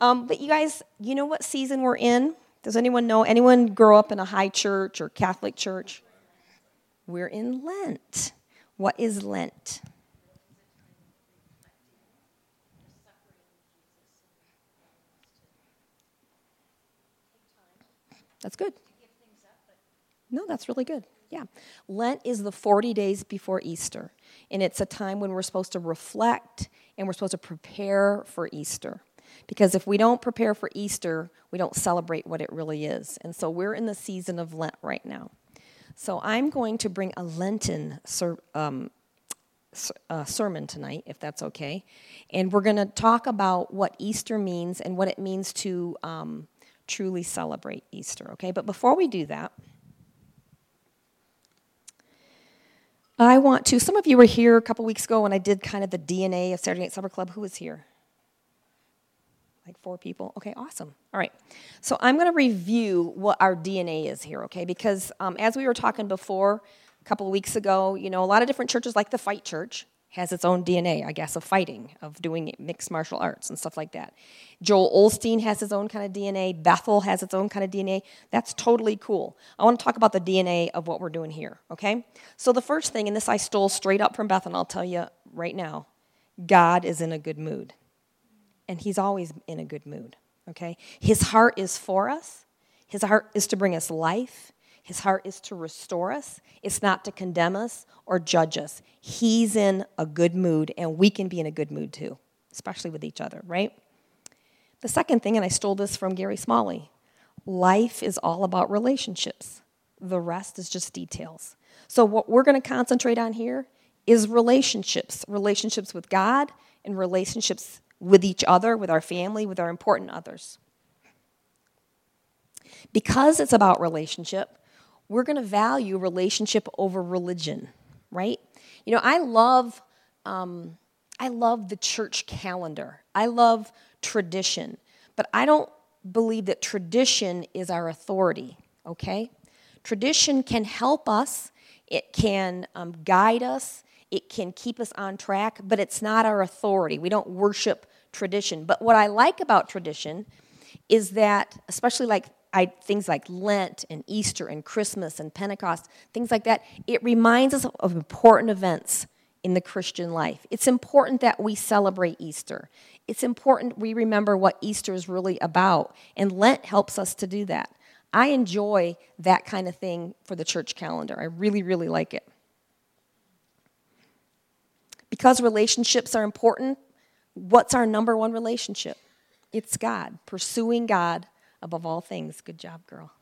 Um, but you guys, you know what season we're in? Does anyone know? Anyone grow up in a high church or Catholic church? We're in Lent. What is Lent? That's good. No, that's really good. Yeah. Lent is the 40 days before Easter, and it's a time when we're supposed to reflect and we're supposed to prepare for Easter. Because if we don't prepare for Easter, we don't celebrate what it really is. And so we're in the season of Lent right now. So I'm going to bring a Lenten ser- um, uh, sermon tonight, if that's okay. And we're going to talk about what Easter means and what it means to um, truly celebrate Easter, okay? But before we do that, I want to. Some of you were here a couple weeks ago when I did kind of the DNA of Saturday Night Supper Club. Who was here? Like four people? Okay, awesome. All right. So I'm going to review what our DNA is here, okay? Because um, as we were talking before, a couple of weeks ago, you know, a lot of different churches, like the Fight Church, has its own DNA, I guess, of fighting, of doing mixed martial arts and stuff like that. Joel Osteen has his own kind of DNA. Bethel has its own kind of DNA. That's totally cool. I want to talk about the DNA of what we're doing here, okay? So the first thing, and this I stole straight up from Bethel, and I'll tell you right now God is in a good mood. And He's always in a good mood, okay? His heart is for us, His heart is to bring us life, his heart is to restore us, it's not to condemn us or judge us. He's in a good mood, and we can be in a good mood too, especially with each other, right? The second thing, and I stole this from Gary Smalley life is all about relationships, the rest is just details. So, what we're going to concentrate on here is relationships relationships with God and relationships with each other, with our family, with our important others. Because it's about relationship, we're going to value relationship over religion, right? You know, I love, um, I love the church calendar. I love tradition, but I don't believe that tradition is our authority. Okay, tradition can help us. It can um, guide us. It can keep us on track, but it's not our authority. We don't worship tradition. But what I like about tradition is that, especially like I, things like Lent and Easter and Christmas and Pentecost, things like that, it reminds us of important events in the Christian life. It's important that we celebrate Easter. It's important we remember what Easter is really about, and Lent helps us to do that. I enjoy that kind of thing for the church calendar. I really, really like it. Because relationships are important, what's our number one relationship? It's God, pursuing God above all things. Good job, girl.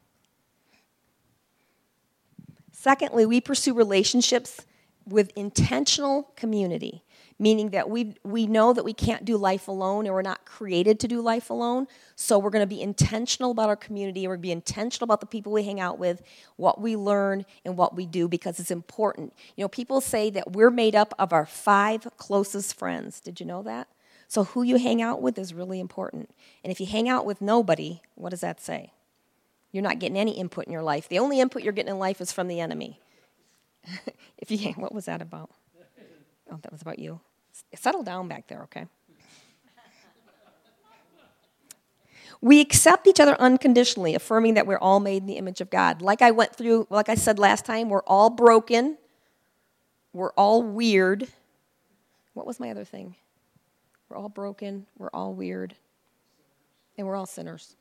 Secondly, we pursue relationships with intentional community, meaning that we, we know that we can't do life alone and we're not created to do life alone. So we're going to be intentional about our community we're going to be intentional about the people we hang out with, what we learn, and what we do because it's important. You know, people say that we're made up of our five closest friends. Did you know that? So, who you hang out with is really important. And if you hang out with nobody, what does that say? You're not getting any input in your life. The only input you're getting in life is from the enemy. if you what was that about? Oh, that was about you. Settle down back there, okay? We accept each other unconditionally, affirming that we're all made in the image of God. Like I went through, like I said last time, we're all broken. We're all weird. What was my other thing? We're all broken, we're all weird, and we're all sinners.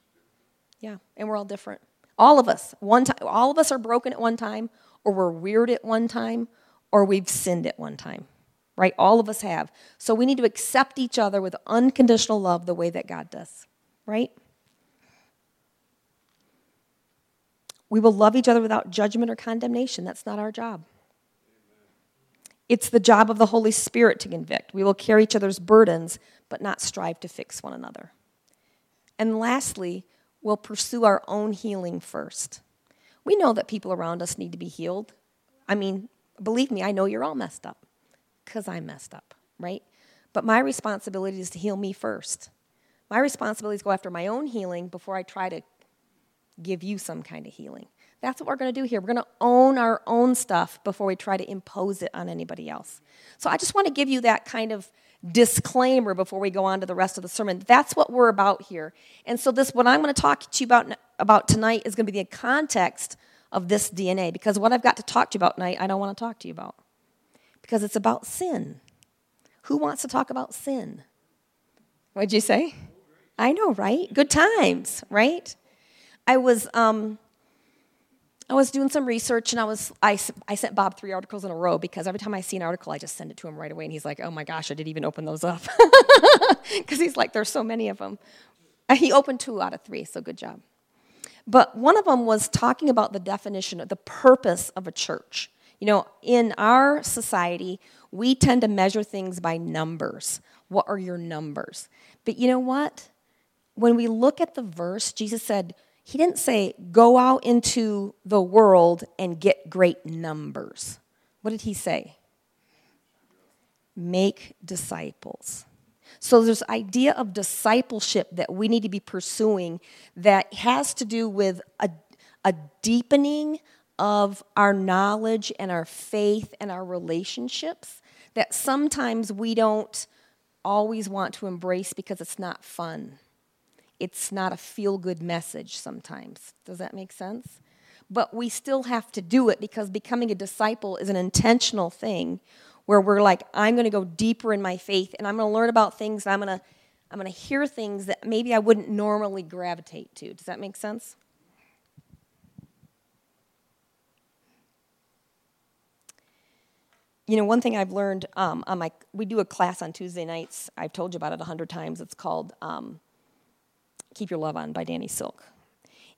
Yeah, and we're all different. All of us, one time, all of us are broken at one time, or we're weird at one time, or we've sinned at one time. Right? All of us have. So we need to accept each other with unconditional love the way that God does. Right? We will love each other without judgment or condemnation. That's not our job. It's the job of the Holy Spirit to convict. We will carry each other's burdens, but not strive to fix one another. And lastly, we'll pursue our own healing first. We know that people around us need to be healed. I mean, believe me, I know you're all messed up because I'm messed up, right? But my responsibility is to heal me first. My responsibility is to go after my own healing before I try to give you some kind of healing. That's what we're going to do here. We're going to own our own stuff before we try to impose it on anybody else. So I just want to give you that kind of disclaimer before we go on to the rest of the sermon. That's what we're about here. And so this what I'm going to talk to you about about tonight is going to be the context of this DNA because what I've got to talk to you about tonight, I don't want to talk to you about. Because it's about sin. Who wants to talk about sin? What'd you say? I know, right? Good times, right? I was um, I was doing some research and I was I, I sent Bob three articles in a row because every time I see an article I just send it to him right away and he's like, "Oh my gosh, I didn't even open those up." Cuz he's like there's so many of them. Uh, he opened two out of 3, so good job. But one of them was talking about the definition of the purpose of a church. You know, in our society, we tend to measure things by numbers. What are your numbers? But you know what? When we look at the verse, Jesus said, he didn't say, go out into the world and get great numbers. What did he say? Make disciples. So there's idea of discipleship that we need to be pursuing that has to do with a, a deepening of our knowledge and our faith and our relationships that sometimes we don't always want to embrace because it's not fun it's not a feel good message sometimes. Does that make sense? But we still have to do it because becoming a disciple is an intentional thing where we're like, I'm going to go deeper in my faith and I'm going to learn about things and I'm going to I'm going to hear things that maybe I wouldn't normally gravitate to. Does that make sense? You know, one thing I've learned um, on my, we do a class on Tuesday nights. I've told you about it a hundred times. It's called um, Keep Your Love On by Danny Silk.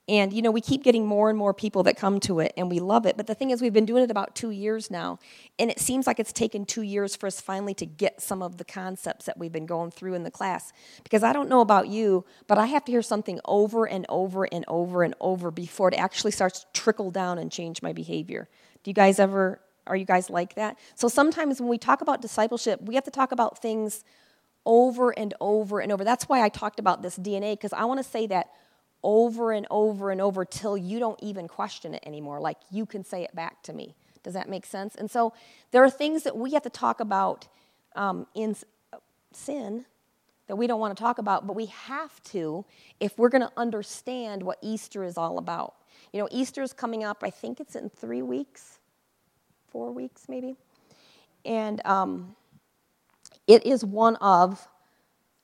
And, you know, we keep getting more and more people that come to it, and we love it. But the thing is, we've been doing it about two years now, and it seems like it's taken two years for us finally to get some of the concepts that we've been going through in the class. Because I don't know about you, but I have to hear something over and over and over and over before it actually starts to trickle down and change my behavior. Do you guys ever, are you guys like that? So sometimes when we talk about discipleship, we have to talk about things over and over and over. That's why I talked about this DNA, because I want to say that over and over and over till you don't even question it anymore. Like you can say it back to me. Does that make sense? And so there are things that we have to talk about um, in sin that we don't want to talk about, but we have to if we're going to understand what Easter is all about. You know, Easter is coming up, I think it's in three weeks, four weeks maybe. And um, it is one of,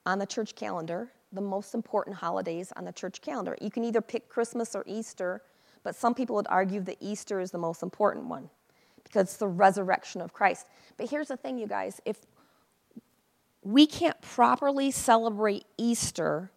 on the church calendar, the most important holidays on the church calendar. You can either pick Christmas or Easter, but some people would argue that Easter is the most important one because it's the resurrection of Christ. But here's the thing, you guys if we can't properly celebrate Easter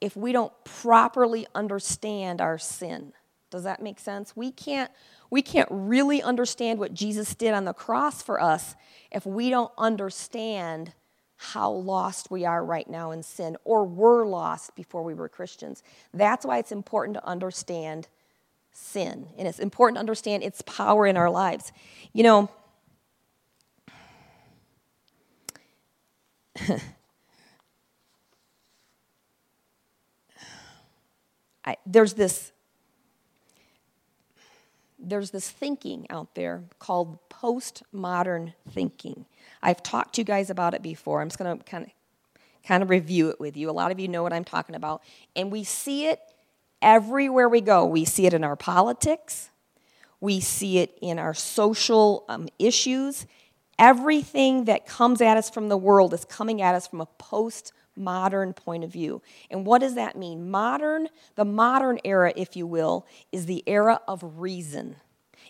if we don't properly understand our sin. Does that make sense? We can't we can't really understand what Jesus did on the cross for us if we don't understand how lost we are right now in sin or were lost before we were Christians. That's why it's important to understand sin and it's important to understand its power in our lives. You know, I, there's this there's this thinking out there called postmodern thinking. I've talked to you guys about it before. I'm just going to kind of kind of review it with you. A lot of you know what I'm talking about. And we see it everywhere we go. We see it in our politics. We see it in our social um, issues. Everything that comes at us from the world is coming at us from a postmodern point of view. And what does that mean? Modern, the modern era, if you will, is the era of reason.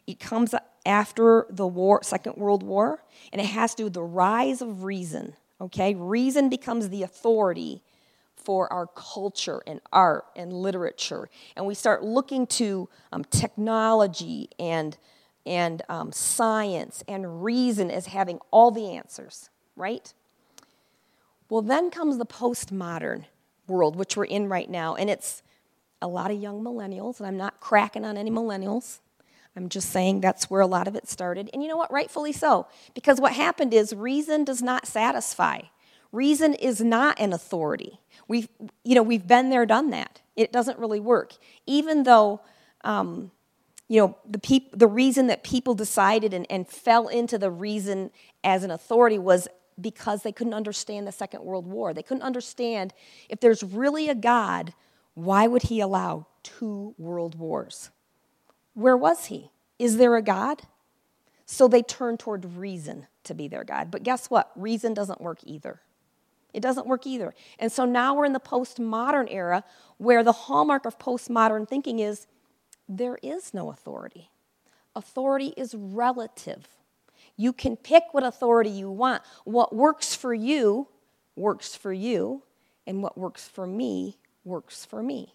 It comes after the war, Second World War, and it has to do with the rise of reason. Okay, reason becomes the authority for our culture and art and literature, and we start looking to um, technology and and um, science and reason as having all the answers, right? Well, then comes the postmodern world, which we're in right now, and it's a lot of young millennials, and I'm not cracking on any millennials. I'm just saying that's where a lot of it started. And you know what? Rightfully so. Because what happened is reason does not satisfy. Reason is not an authority. We've, you know, we've been there, done that. It doesn't really work. Even though, um, you know, the, peop- the reason that people decided and, and fell into the reason as an authority was because they couldn't understand the Second World War. They couldn't understand if there's really a God, why would he allow two world wars? Where was he? Is there a God? So they turned toward reason to be their God. But guess what? Reason doesn't work either. It doesn't work either. And so now we're in the postmodern era where the hallmark of postmodern thinking is there is no authority. Authority is relative. You can pick what authority you want. What works for you works for you, and what works for me works for me.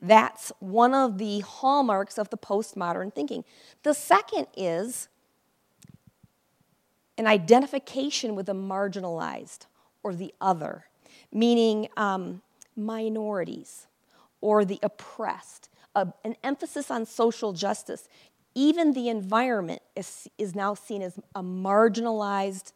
That's one of the hallmarks of the postmodern thinking. The second is an identification with the marginalized or the other, meaning um, minorities or the oppressed, uh, an emphasis on social justice. Even the environment is, is now seen as a marginalized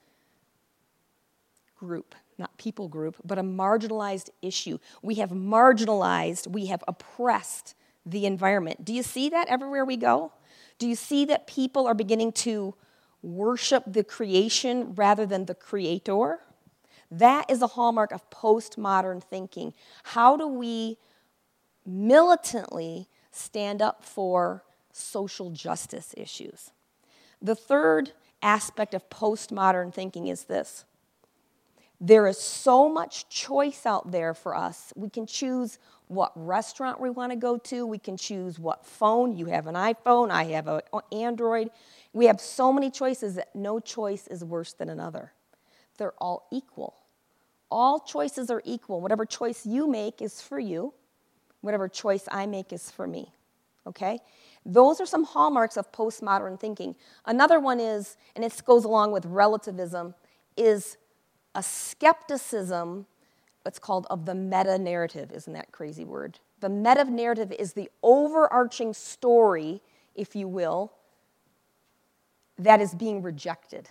group, not people group, but a marginalized issue. We have marginalized, we have oppressed the environment. Do you see that everywhere we go? Do you see that people are beginning to worship the creation rather than the creator? That is a hallmark of postmodern thinking. How do we militantly stand up for social justice issues? The third aspect of postmodern thinking is this there is so much choice out there for us. We can choose what restaurant we want to go to. We can choose what phone. You have an iPhone, I have an Android. We have so many choices that no choice is worse than another. They're all equal. All choices are equal. Whatever choice you make is for you, whatever choice I make is for me. Okay? Those are some hallmarks of postmodern thinking. Another one is, and this goes along with relativism, is a skepticism, it's called of the meta narrative. Isn't that crazy word? The meta narrative is the overarching story, if you will, that is being rejected.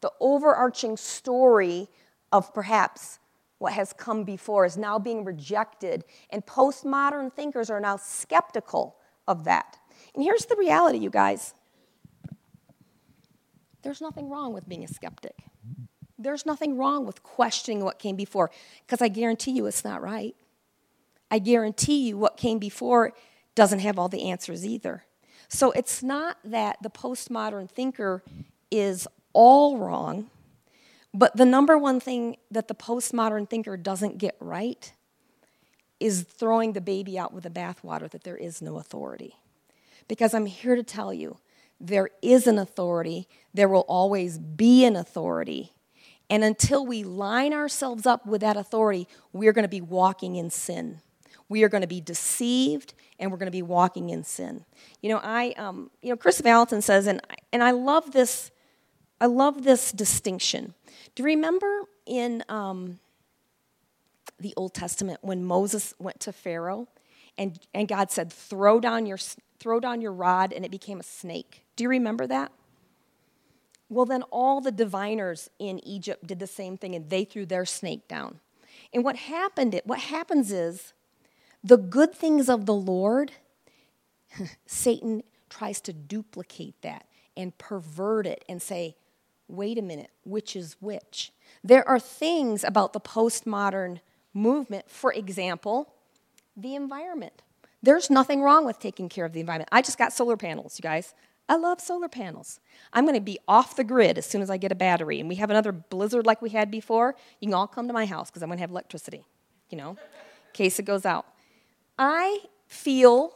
The overarching story of perhaps what has come before is now being rejected, and postmodern thinkers are now skeptical of that. And here's the reality, you guys there's nothing wrong with being a skeptic. There's nothing wrong with questioning what came before, because I guarantee you it's not right. I guarantee you what came before doesn't have all the answers either. So it's not that the postmodern thinker is all wrong, but the number one thing that the postmodern thinker doesn't get right is throwing the baby out with the bathwater that there is no authority. Because I'm here to tell you, there is an authority, there will always be an authority. And until we line ourselves up with that authority, we're going to be walking in sin. We are going to be deceived and we're going to be walking in sin. You know, I, um, you know, Kris Vallotton says, and, and I love this, I love this distinction. Do you remember in um, the Old Testament when Moses went to Pharaoh and, and God said, throw down, your, throw down your rod, and it became a snake? Do you remember that? Well, then all the diviners in Egypt did the same thing and they threw their snake down. And what happened, what happens is the good things of the Lord, Satan tries to duplicate that and pervert it and say, wait a minute, which is which? There are things about the postmodern movement, for example, the environment. There's nothing wrong with taking care of the environment. I just got solar panels, you guys. I love solar panels. I'm going to be off the grid as soon as I get a battery. And we have another blizzard like we had before. You can all come to my house because I'm going to have electricity, you know, in case it goes out. I feel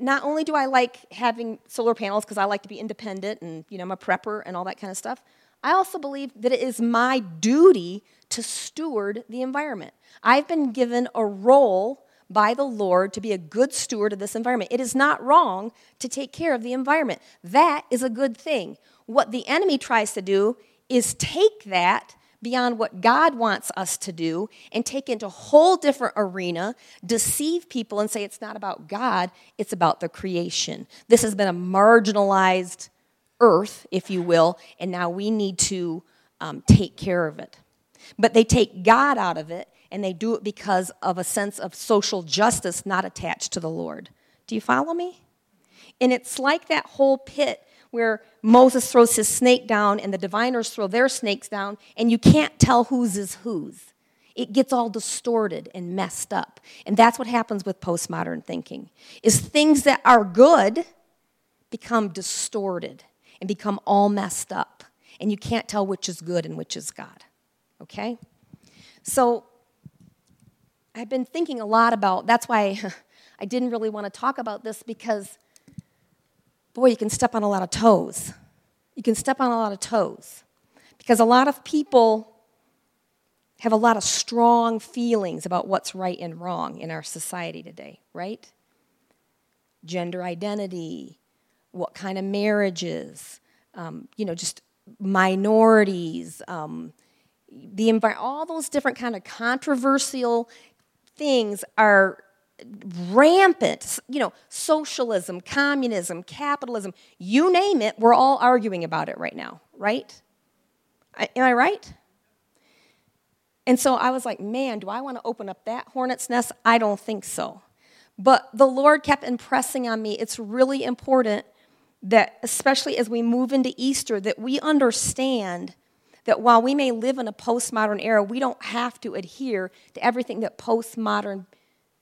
not only do I like having solar panels because I like to be independent and you know I'm a prepper and all that kind of stuff, I also believe that it is my duty to steward the environment. I've been given a role by the Lord to be a good steward of this environment. It is not wrong to take care of the environment. That is a good thing. What the enemy tries to do is take that beyond what God wants us to do and take into a whole different arena, deceive people and say it's not about God, it's about the creation. This has been a marginalized earth, if you will, and now we need to um, take care of it. But they take God out of it and they do it because of a sense of social justice not attached to the Lord. Do you follow me? And it's like that whole pit where Moses throws his snake down and the diviners throw their snakes down, and you can't tell whose is whose. It gets all distorted and messed up. And that's what happens with postmodern thinking. Is things that are good become distorted and become all messed up. And you can't tell which is good and which is God. Okay? So I've been thinking a lot about that's why I didn't really want to talk about this because boy, you can step on a lot of toes. You can step on a lot of toes. Because a lot of people have a lot of strong feelings about what's right and wrong in our society today, right? Gender identity, what kind of marriages, um, you know, just minorities, um, the environment, all those different kind of controversial things are rampant. You know, socialism, communism, capitalism, you name it, we're all arguing about it right now, right? Am I right? And so I was like, man, do I want to open up that hornet's nest? I don't think so. But the Lord kept impressing on me it's really important that, especially as we move into Easter, that we understand that while we may live in a postmodern era, we don't have to adhere to everything that postmodern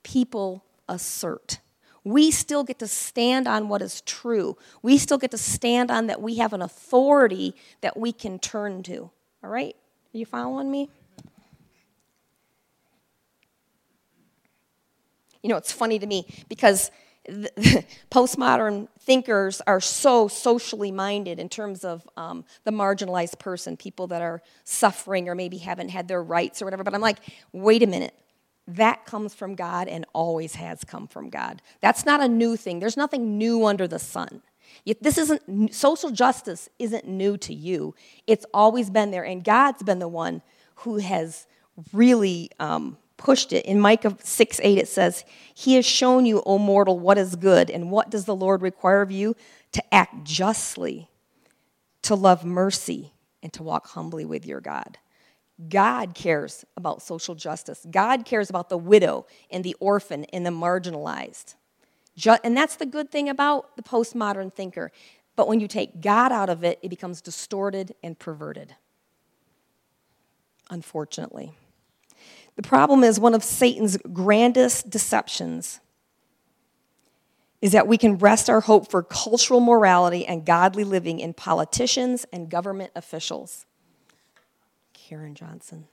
people assert. We still get to stand on what is true. We still get to stand on that we have an authority that we can turn to. All right? Are you following me? You know, it's funny to me because postmodern thinkers are so socially minded in terms of um, the marginalized person, people that are suffering or maybe haven't had their rights or whatever. But I'm like, wait a minute. That comes from God and always has come from God. That's not a new thing. There's nothing new under the sun. This isn't social justice isn't new to you. It's always been there, and God's been the one who has really um, pushed it. In Micah 6 8, it says, He has shown you, O mortal, what is good, and what does the Lord require of you? To act justly, to love mercy, and to walk humbly with your God. God cares about social justice. God cares about the widow and the orphan and the marginalized. And that's the good thing about the postmodern thinker. But when you take God out of it, it becomes distorted and perverted. Unfortunately. The problem is one of Satan's grandest deceptions is that we can rest our hope for cultural morality and godly living in politicians and government officials. Karen Johnson.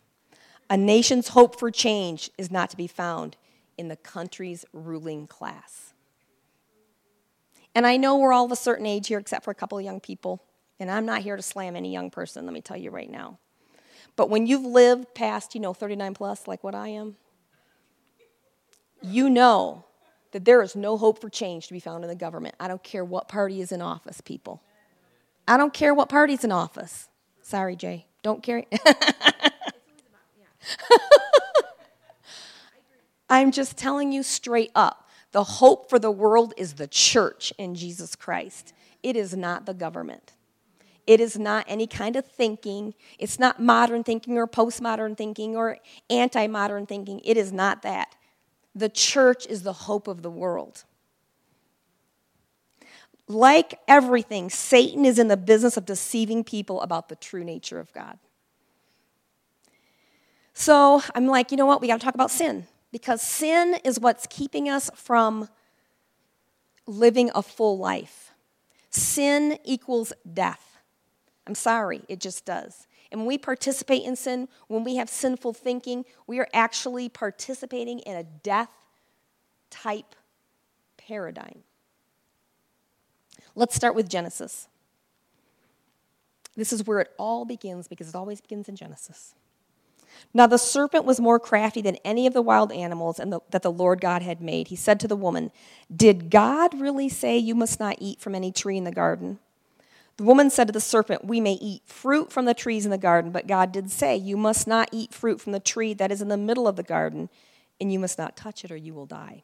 A nation's hope for change is not to be found in the country's ruling class. And I know we're all of a certain age here, except for a couple of young people. And I'm not here to slam any young person, let me tell you right now. But when you've lived past, you know, 39 plus, like what I am, you know that there is no hope for change to be found in the government. I don't care what party is in office, people. I don't care what party's in office. Sorry, Jay. Don't care. I'm just telling you straight up. The hope for the world is the church in Jesus Christ. It is not the government. It is not any kind of thinking. It's not modern thinking or postmodern thinking or anti modern thinking. It is not that. The church is the hope of the world. Like everything, Satan is in the business of deceiving people about the true nature of God. So I'm like, you know what? We got to talk about sin because sin is what's keeping us from living a full life. Sin equals death. I'm sorry, it just does. And when we participate in sin, when we have sinful thinking, we are actually participating in a death type paradigm. Let's start with Genesis. This is where it all begins because it always begins in Genesis. Now the serpent was more crafty than any of the wild animals the, that the Lord God had made. He said to the woman, Did God really say you must not eat from any tree in the garden? The woman said to the serpent, We may eat fruit from the trees in the garden, but God did say, You must not eat fruit from the tree that is in the middle of the garden, and you must not touch it, or you will die.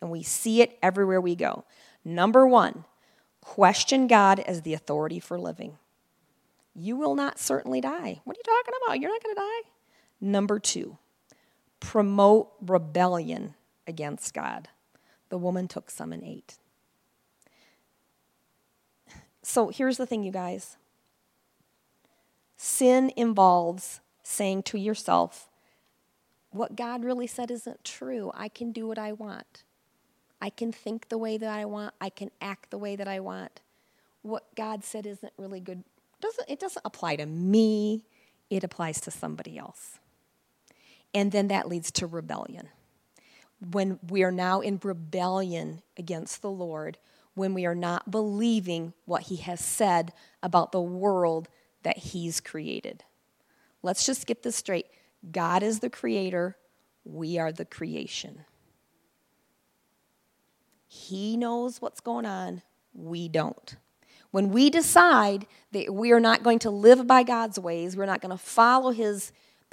and we see it everywhere we go. Number one, question God as the authority for living. You will not certainly die. What are you talking about? You're not going to die. Number two, promote rebellion against God. The woman took some and ate. So here's the thing, you guys sin involves saying to yourself, what God really said isn't true. I can do what I want. I can think the way that I want. I can act the way that I want. What God said isn't really good. Doesn't, it doesn't apply to me, it applies to somebody else. And then that leads to rebellion. When we are now in rebellion against the Lord, when we are not believing what he has said about the world that he's created. Let's just get this straight God is the creator, we are the creation. He knows what's going on, we don't. When we decide that we are not going to live by God's ways, we're not going to follow his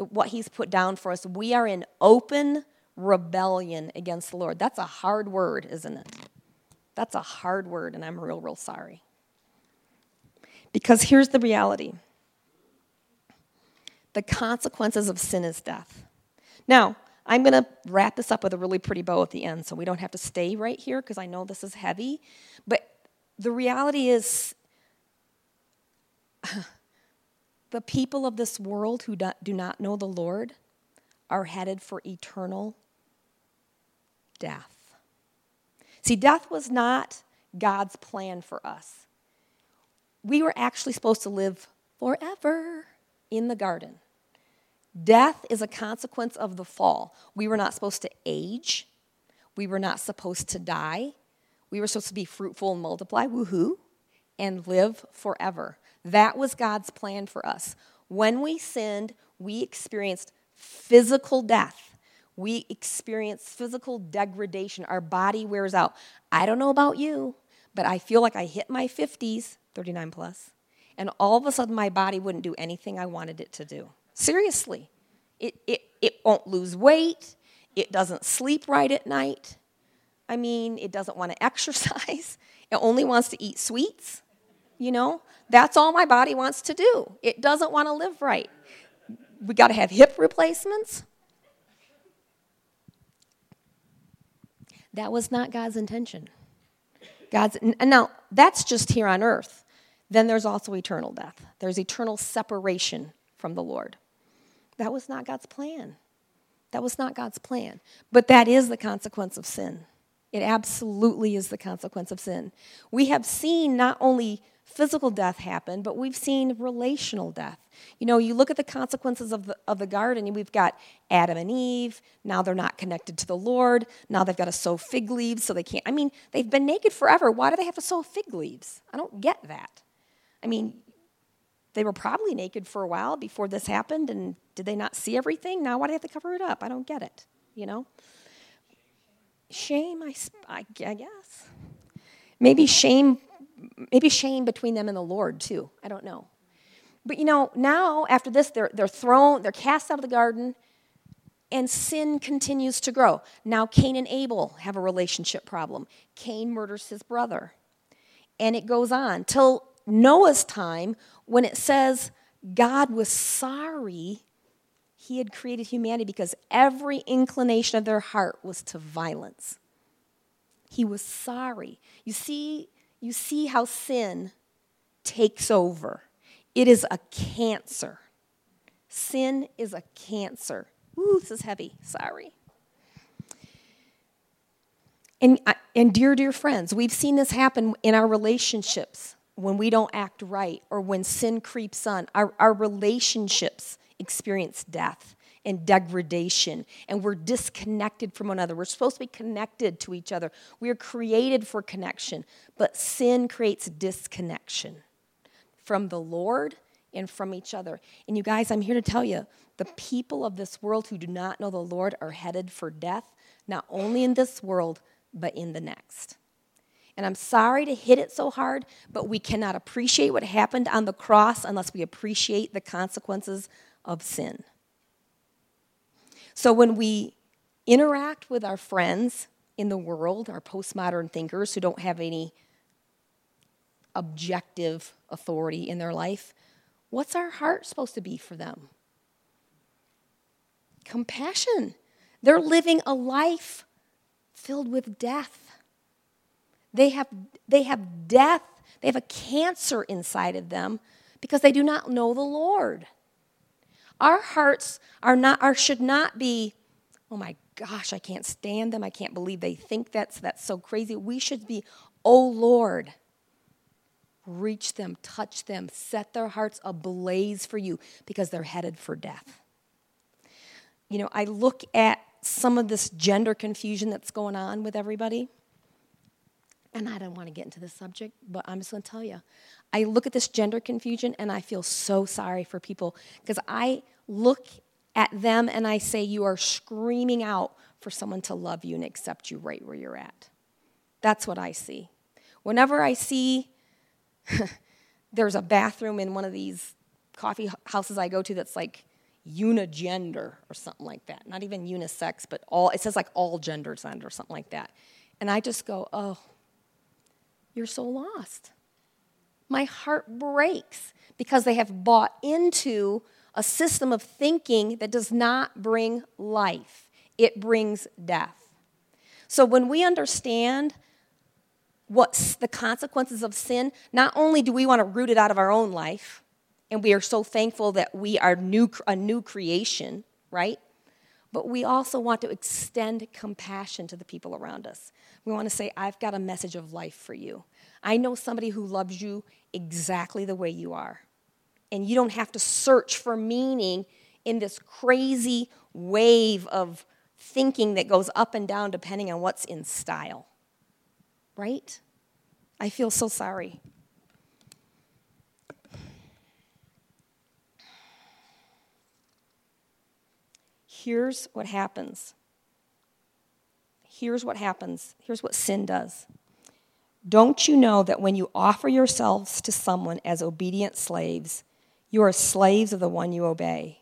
what he's put down for us, we are in open rebellion against the Lord. That's a hard word, isn't it? That's a hard word, and I'm real, real sorry. Because here's the reality the consequences of sin is death. Now, I'm going to wrap this up with a really pretty bow at the end so we don't have to stay right here because I know this is heavy. But the reality is, the people of this world who do not know the Lord are headed for eternal death. See, death was not God's plan for us. We were actually supposed to live forever in the garden. Death is a consequence of the fall. We were not supposed to age. We were not supposed to die. We were supposed to be fruitful and multiply, woohoo, and live forever. That was God's plan for us. When we sinned, we experienced physical death we experience physical degradation. Our body wears out. I don't know about you, but I feel like I hit my 50s, 39 plus, and all of a sudden my body wouldn't do anything I wanted it to do. Seriously. It, it, it won't lose weight. It doesn't sleep right at night. I mean, it doesn't want to exercise. It only wants to eat sweets. You know, that's all my body wants to do. It doesn't want to live right. We got to have hip replacements. That was not God's intention. God's and now that's just here on earth. Then there's also eternal death. There's eternal separation from the Lord. That was not God's plan. That was not God's plan. But that is the consequence of sin. It absolutely is the consequence of sin. We have seen not only physical death happen, but we've seen relational death. You know, you look at the consequences of the, of the garden, we've got Adam and Eve. Now they're not connected to the Lord. Now they've got to sew fig leaves so they can't. I mean, they've been naked forever. Why do they have to sew fig leaves? I don't get that. I mean, they were probably naked for a while before this happened, and did they not see everything? Now why do they have to cover it up? I don't get it, you know? Shame, I, I, guess. Maybe shame maybe shame between them and the Lord too. I don't know. But you know, now after this, they're, they're thrown, they're cast out of the garden, and sin continues to grow. Now, Cain and Abel have a relationship problem. Cain murders his brother. And it goes on till Noah's time when it says God was sorry he had created humanity because every inclination of their heart was to violence. He was sorry. You see, you see how sin takes over. It is a cancer. Sin is a cancer. Ooh, this is heavy. Sorry. And, uh, and dear, dear friends, we've seen this happen in our relationships when we don't act right or when sin creeps on. Our, our relationships experience death and degradation, and we're disconnected from one another. We're supposed to be connected to each other. We are created for connection, but sin creates disconnection from the Lord and from each other. And you guys, I'm here to tell you the people of this world who do not know the Lord are headed for death, not only in this world, but in the next. And I'm sorry to hit it so hard, but we cannot appreciate what happened on the cross unless we appreciate the consequences of sin. So when we interact with our friends in the world, our postmodern thinkers who don't have any objective authority in their life, what's our heart supposed to be for them? Compassion. They're living a life filled with death. They have, they have death, they have a cancer inside of them because they do not know the Lord. Our hearts are not, our should not be, oh my gosh, I can't stand them. I can't believe they think that's, that's so crazy. We should be, oh Lord, reach them, touch them, set their hearts ablaze for you because they're headed for death. You know, I look at some of this gender confusion that's going on with everybody. And I don't want to get into this subject, but I'm just going to tell you. I look at this gender confusion and I feel so sorry for people because I look at them and I say, You are screaming out for someone to love you and accept you right where you're at. That's what I see. Whenever I see there's a bathroom in one of these coffee houses I go to that's like unigender or something like that. Not even unisex, but all, it says like all genders it or something like that. And I just go, oh, you're so lost. My heart breaks because they have bought into a system of thinking that does not bring life, it brings death. So when we understand what's the consequences of sin, not only do we want to root it out of our own life, and we are so thankful that we are new, a new creation, right? But we also want to extend compassion to the people around us. We want to say, I've got a message of life for you. I know somebody who loves you exactly the way you are. And you don't have to search for meaning in this crazy wave of thinking that goes up and down depending on what's in style. Right? I feel so sorry. Here's what happens. Here's what happens. Here's what sin does. Don't you know that when you offer yourselves to someone as obedient slaves, you are slaves of the one you obey,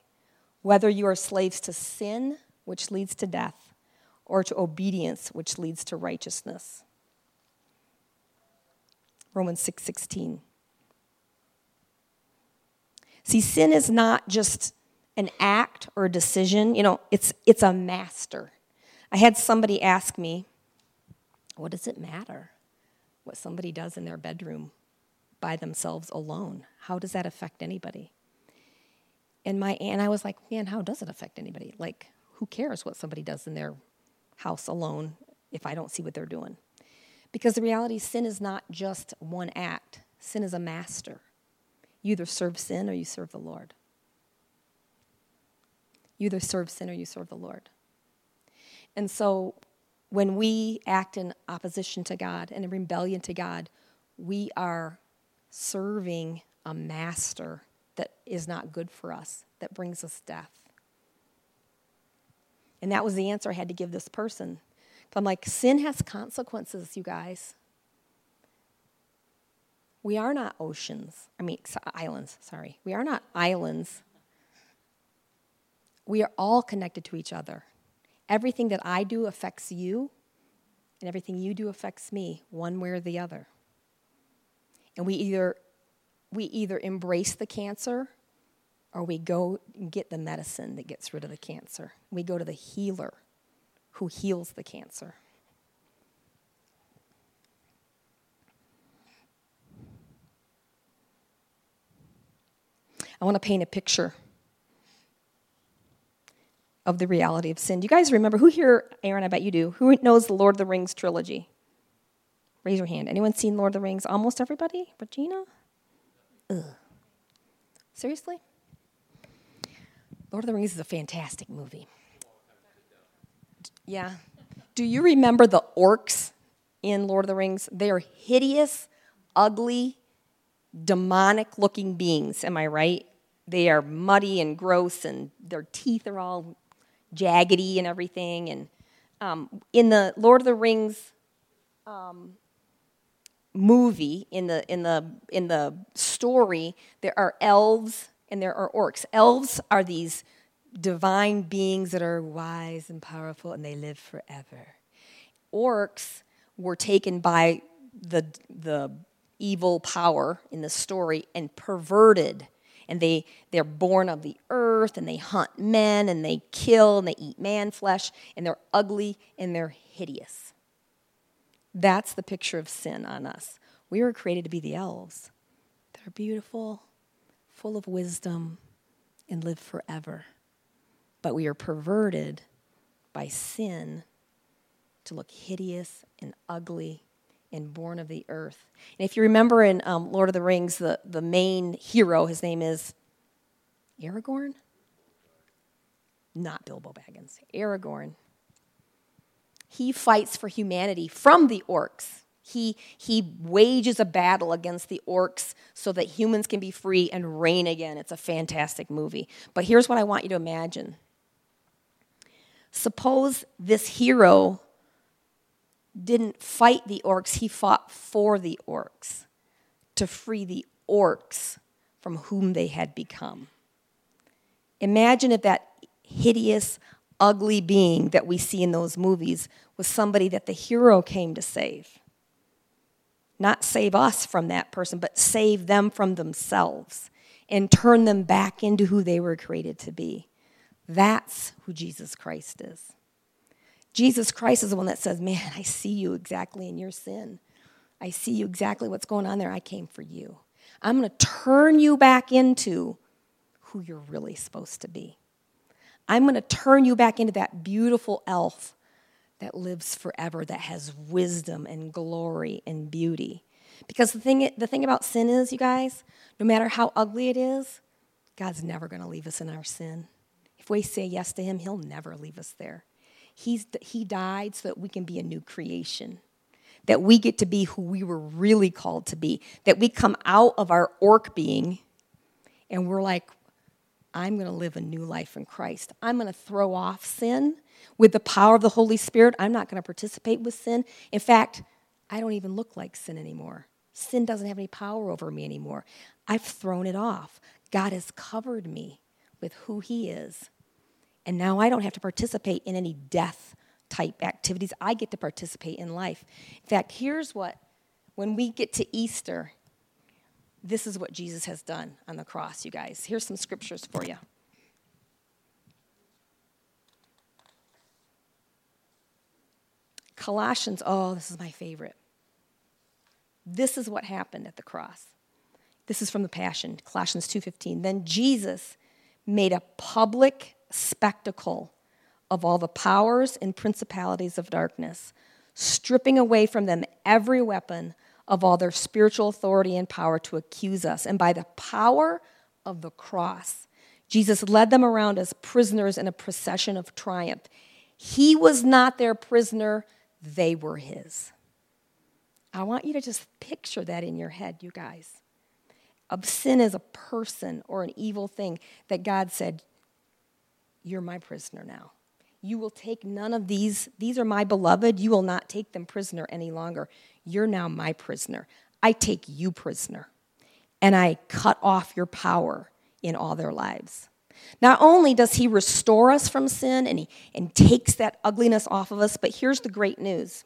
whether you are slaves to sin, which leads to death, or to obedience, which leads to righteousness? Romans 6 See, sin is not just an act or a decision, you know, it's, it's a master. I had somebody ask me, what does it matter what somebody does in their bedroom by themselves alone? How does that affect anybody? And my and I was like, man, how does it affect anybody? Like, who cares what somebody does in their house alone if I don't see what they're doing? Because the reality sin is not just one act. Sin is a master. You either serve sin or you serve the Lord. You either serve sin or you serve the Lord. And so when we act in opposition to God and in rebellion to God, we are serving a master that is not good for us, that brings us death. And that was the answer I had to give this person. I'm like, sin has consequences, you guys. We are not oceans. I mean, islands, sorry. We are not islands we are all connected to each other. Everything that I do affects you, and everything you do affects me, one way or the other. And we either we either embrace the cancer or we go and get the medicine that gets rid of the cancer. We go to the healer who heals the cancer. I want to paint a picture of the reality of sin. Do you guys remember who here, Aaron, I bet you do, who knows the Lord of the Rings trilogy? Raise your hand. Anyone seen Lord of the Rings? Almost everybody? Regina? Ugh. Seriously? Lord of the Rings is a fantastic movie. Yeah. Do you remember the orcs in Lord of the Rings? They are hideous, ugly, demonic looking beings. Am I right? They are muddy and gross, and their teeth are all jaggedy and everything. And um, in the Lord of the Rings um, movie, in the, in, the, in the story, there are elves and there are orcs. Elves are these divine beings that are wise and powerful and they live forever. Orcs were taken by the, the evil power in the story and perverted. And they, they're born of the earth and they hunt men and they kill and they eat man flesh and they're ugly and they're hideous. That's the picture of sin on us. We were created to be the elves. that are beautiful, full of wisdom, and live forever. But we are perverted by sin to look hideous and ugly and born of the earth. And if you remember in um, Lord of the Rings, the, the main hero, his name is Aragorn? Not Bilbo Baggins, Aragorn. He fights for humanity from the orcs. He, he wages a battle against the orcs so that humans can be free and reign again. It's a fantastic movie. But here's what I want you to imagine. Suppose this hero didn't fight the orcs, he fought for the orcs to free the orcs from whom they had become. Imagine if that hideous, ugly being that we see in those movies was somebody that the hero came to save. Not save us from that person, but save them from themselves and turn them back into who they were created to be. That's who Jesus Christ is. Jesus Christ is the one that says, Man, I see you exactly in your sin. I see you exactly what's going on there. I came for you. I'm going to turn you back into who you're really supposed to be. I'm going to turn you back into that beautiful elf that lives forever, that has wisdom and glory and beauty. Because the thing, the thing about sin is, you guys, no matter how ugly it is, God's never going to leave us in our sin. If we say yes to Him, He'll never leave us there. He's, he died so that we can be a new creation, that we get to be who we were really called to be, that we come out of our orc being and we're like, I'm going to live a new life in Christ. I'm going to throw off sin with the power of the Holy Spirit. I'm not going to participate with sin. In fact, I don't even look like sin anymore. Sin doesn't have any power over me anymore. I've thrown it off. God has covered me with who He is and now I don't have to participate in any death type activities. I get to participate in life. In fact, here's what, when we get to Easter, this is what Jesus has done on the cross, you guys. Here's some scriptures for you. Colossians, oh, this is my favorite. This is what happened at the cross. This is from the Passion, Colossians 2:15. Then Jesus made a public spectacle of all the powers and principalities of darkness, stripping away from them every weapon of all their spiritual authority and power to accuse us. And by the power of the cross, Jesus led them around as prisoners in a procession of triumph. He was not their prisoner, they were his. I want you to just picture that in your head, you guys. Of sin as a person or an evil thing that God said, you're my prisoner now. You will take none of these. These are my beloved. You will not take them prisoner any longer. You're now my prisoner. I take you prisoner. And I cut off your power in all their lives. Not only does he restore us from sin and he and takes that ugliness off of us, but here's the great news.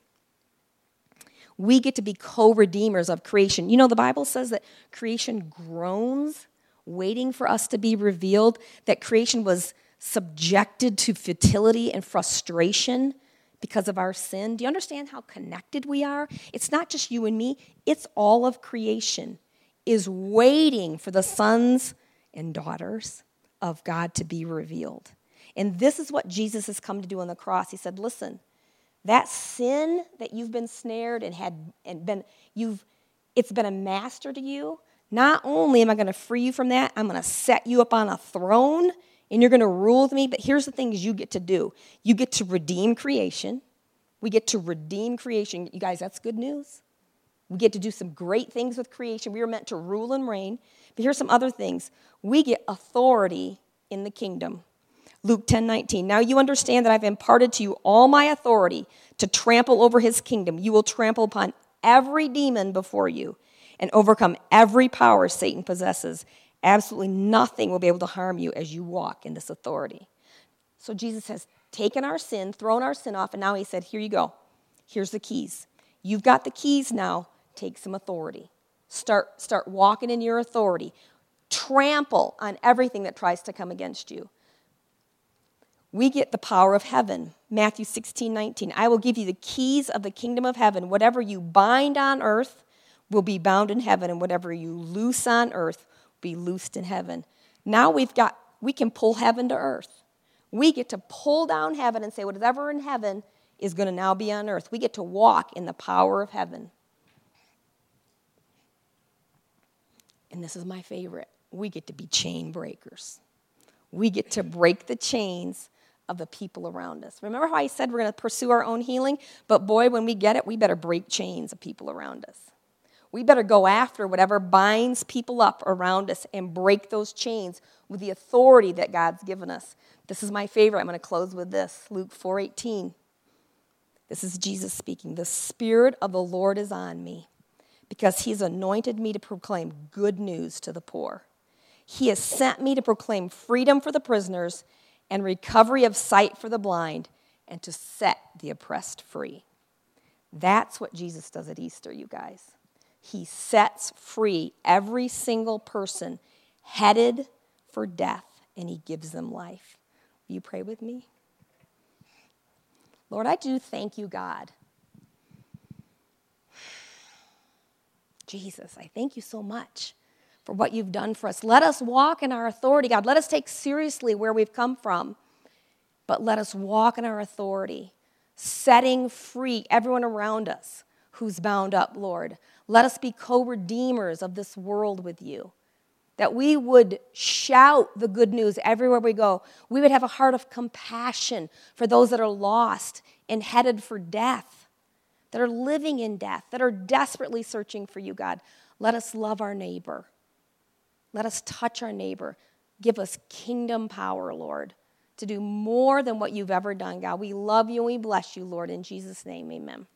We get to be co redeemers of creation. You know, the Bible says that creation groans, waiting for us to be revealed, that creation was subjected to futility and frustration because of our sin. Do you understand how connected we are? It's not just you and me, it's all of creation is waiting for the sons and daughters of God to be revealed. And this is what Jesus has come to do on the cross. He said, "Listen, that sin that you've been snared and had and been you've it's been a master to you. Not only am I going to free you from that, I'm going to set you up on a throne and you're going to rule with me. But here's the things you get to do you get to redeem creation. We get to redeem creation. You guys, that's good news. We get to do some great things with creation. We are meant to rule and reign. But here's some other things we get authority in the kingdom. Luke 10 19. Now you understand that I've imparted to you all my authority to trample over his kingdom. You will trample upon every demon before you and overcome every power Satan possesses. Absolutely nothing will be able to harm you as you walk in this authority. So Jesus has taken our sin, thrown our sin off, and now he said, Here you go. Here's the keys. You've got the keys now. Take some authority. Start, start walking in your authority. Trample on everything that tries to come against you. We get the power of heaven. Matthew 16, 19. I will give you the keys of the kingdom of heaven. Whatever you bind on earth will be bound in heaven, and whatever you loose on earth be loosed in heaven. Now we've got, we can pull heaven to earth. We get to pull down heaven and say, whatever in heaven is going to now be on earth. We get to walk in the power of heaven. And this is my favorite. We get to be chain breakers. We get to break the chains of the people around us. Remember how I said we're going to pursue our own healing? But boy, when we get it, we better break chains of people around us. We better go after whatever binds people up around us and break those chains with the authority that God's given us. This is my favorite. I'm going to close with this Luke 4:18. This is Jesus speaking. The Spirit of the Lord is on me because He's anointed me to proclaim good news to the poor. He has sent me to proclaim freedom for the prisoners and recovery of sight for the blind, and to set the oppressed free. That's what Jesus does at Easter, you guys. He sets free every single person headed for death, and he gives them life. Will you pray with me? Lord, I do thank you, God. Jesus, I thank you so much for what you've done for us. Let us walk in our authority, God. Let us take seriously where we've come from, but let us walk in our authority, setting free everyone around us who's bound up, Lord. Let us be co redeemers of this world with you. That we would shout the good news everywhere we go. We would have a heart of compassion for those that are lost and headed for death, that are living in death, that are desperately searching for you, God. Let us love our neighbor. Let us touch our neighbor. Give us kingdom power, Lord, to do more than what you've ever done, God. We love you and we bless you, Lord. In Jesus' name, amen.